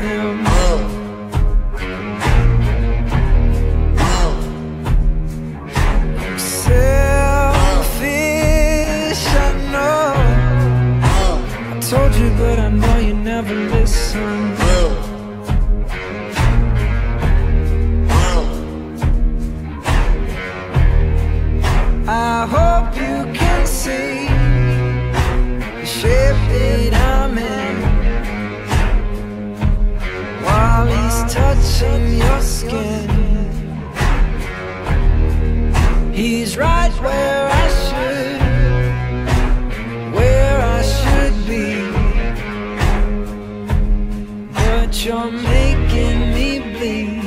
Selfish, I know. I told you, but I know you never listen. I hope you can see the shape that I'm in. Skin. He's right where I should, where I should be. But you're making me bleed.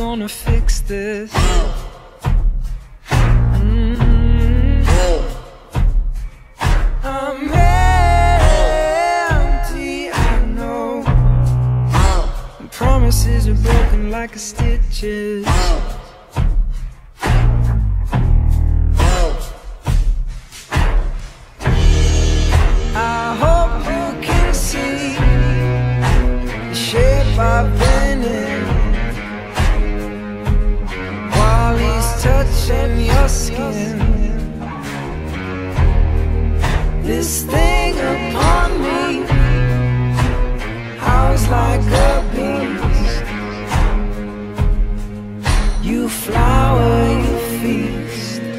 Gonna fix this. Mm. I'm empty, I know. Promises are broken like a stitches. upon me. I was like a beast. You flower, you feast.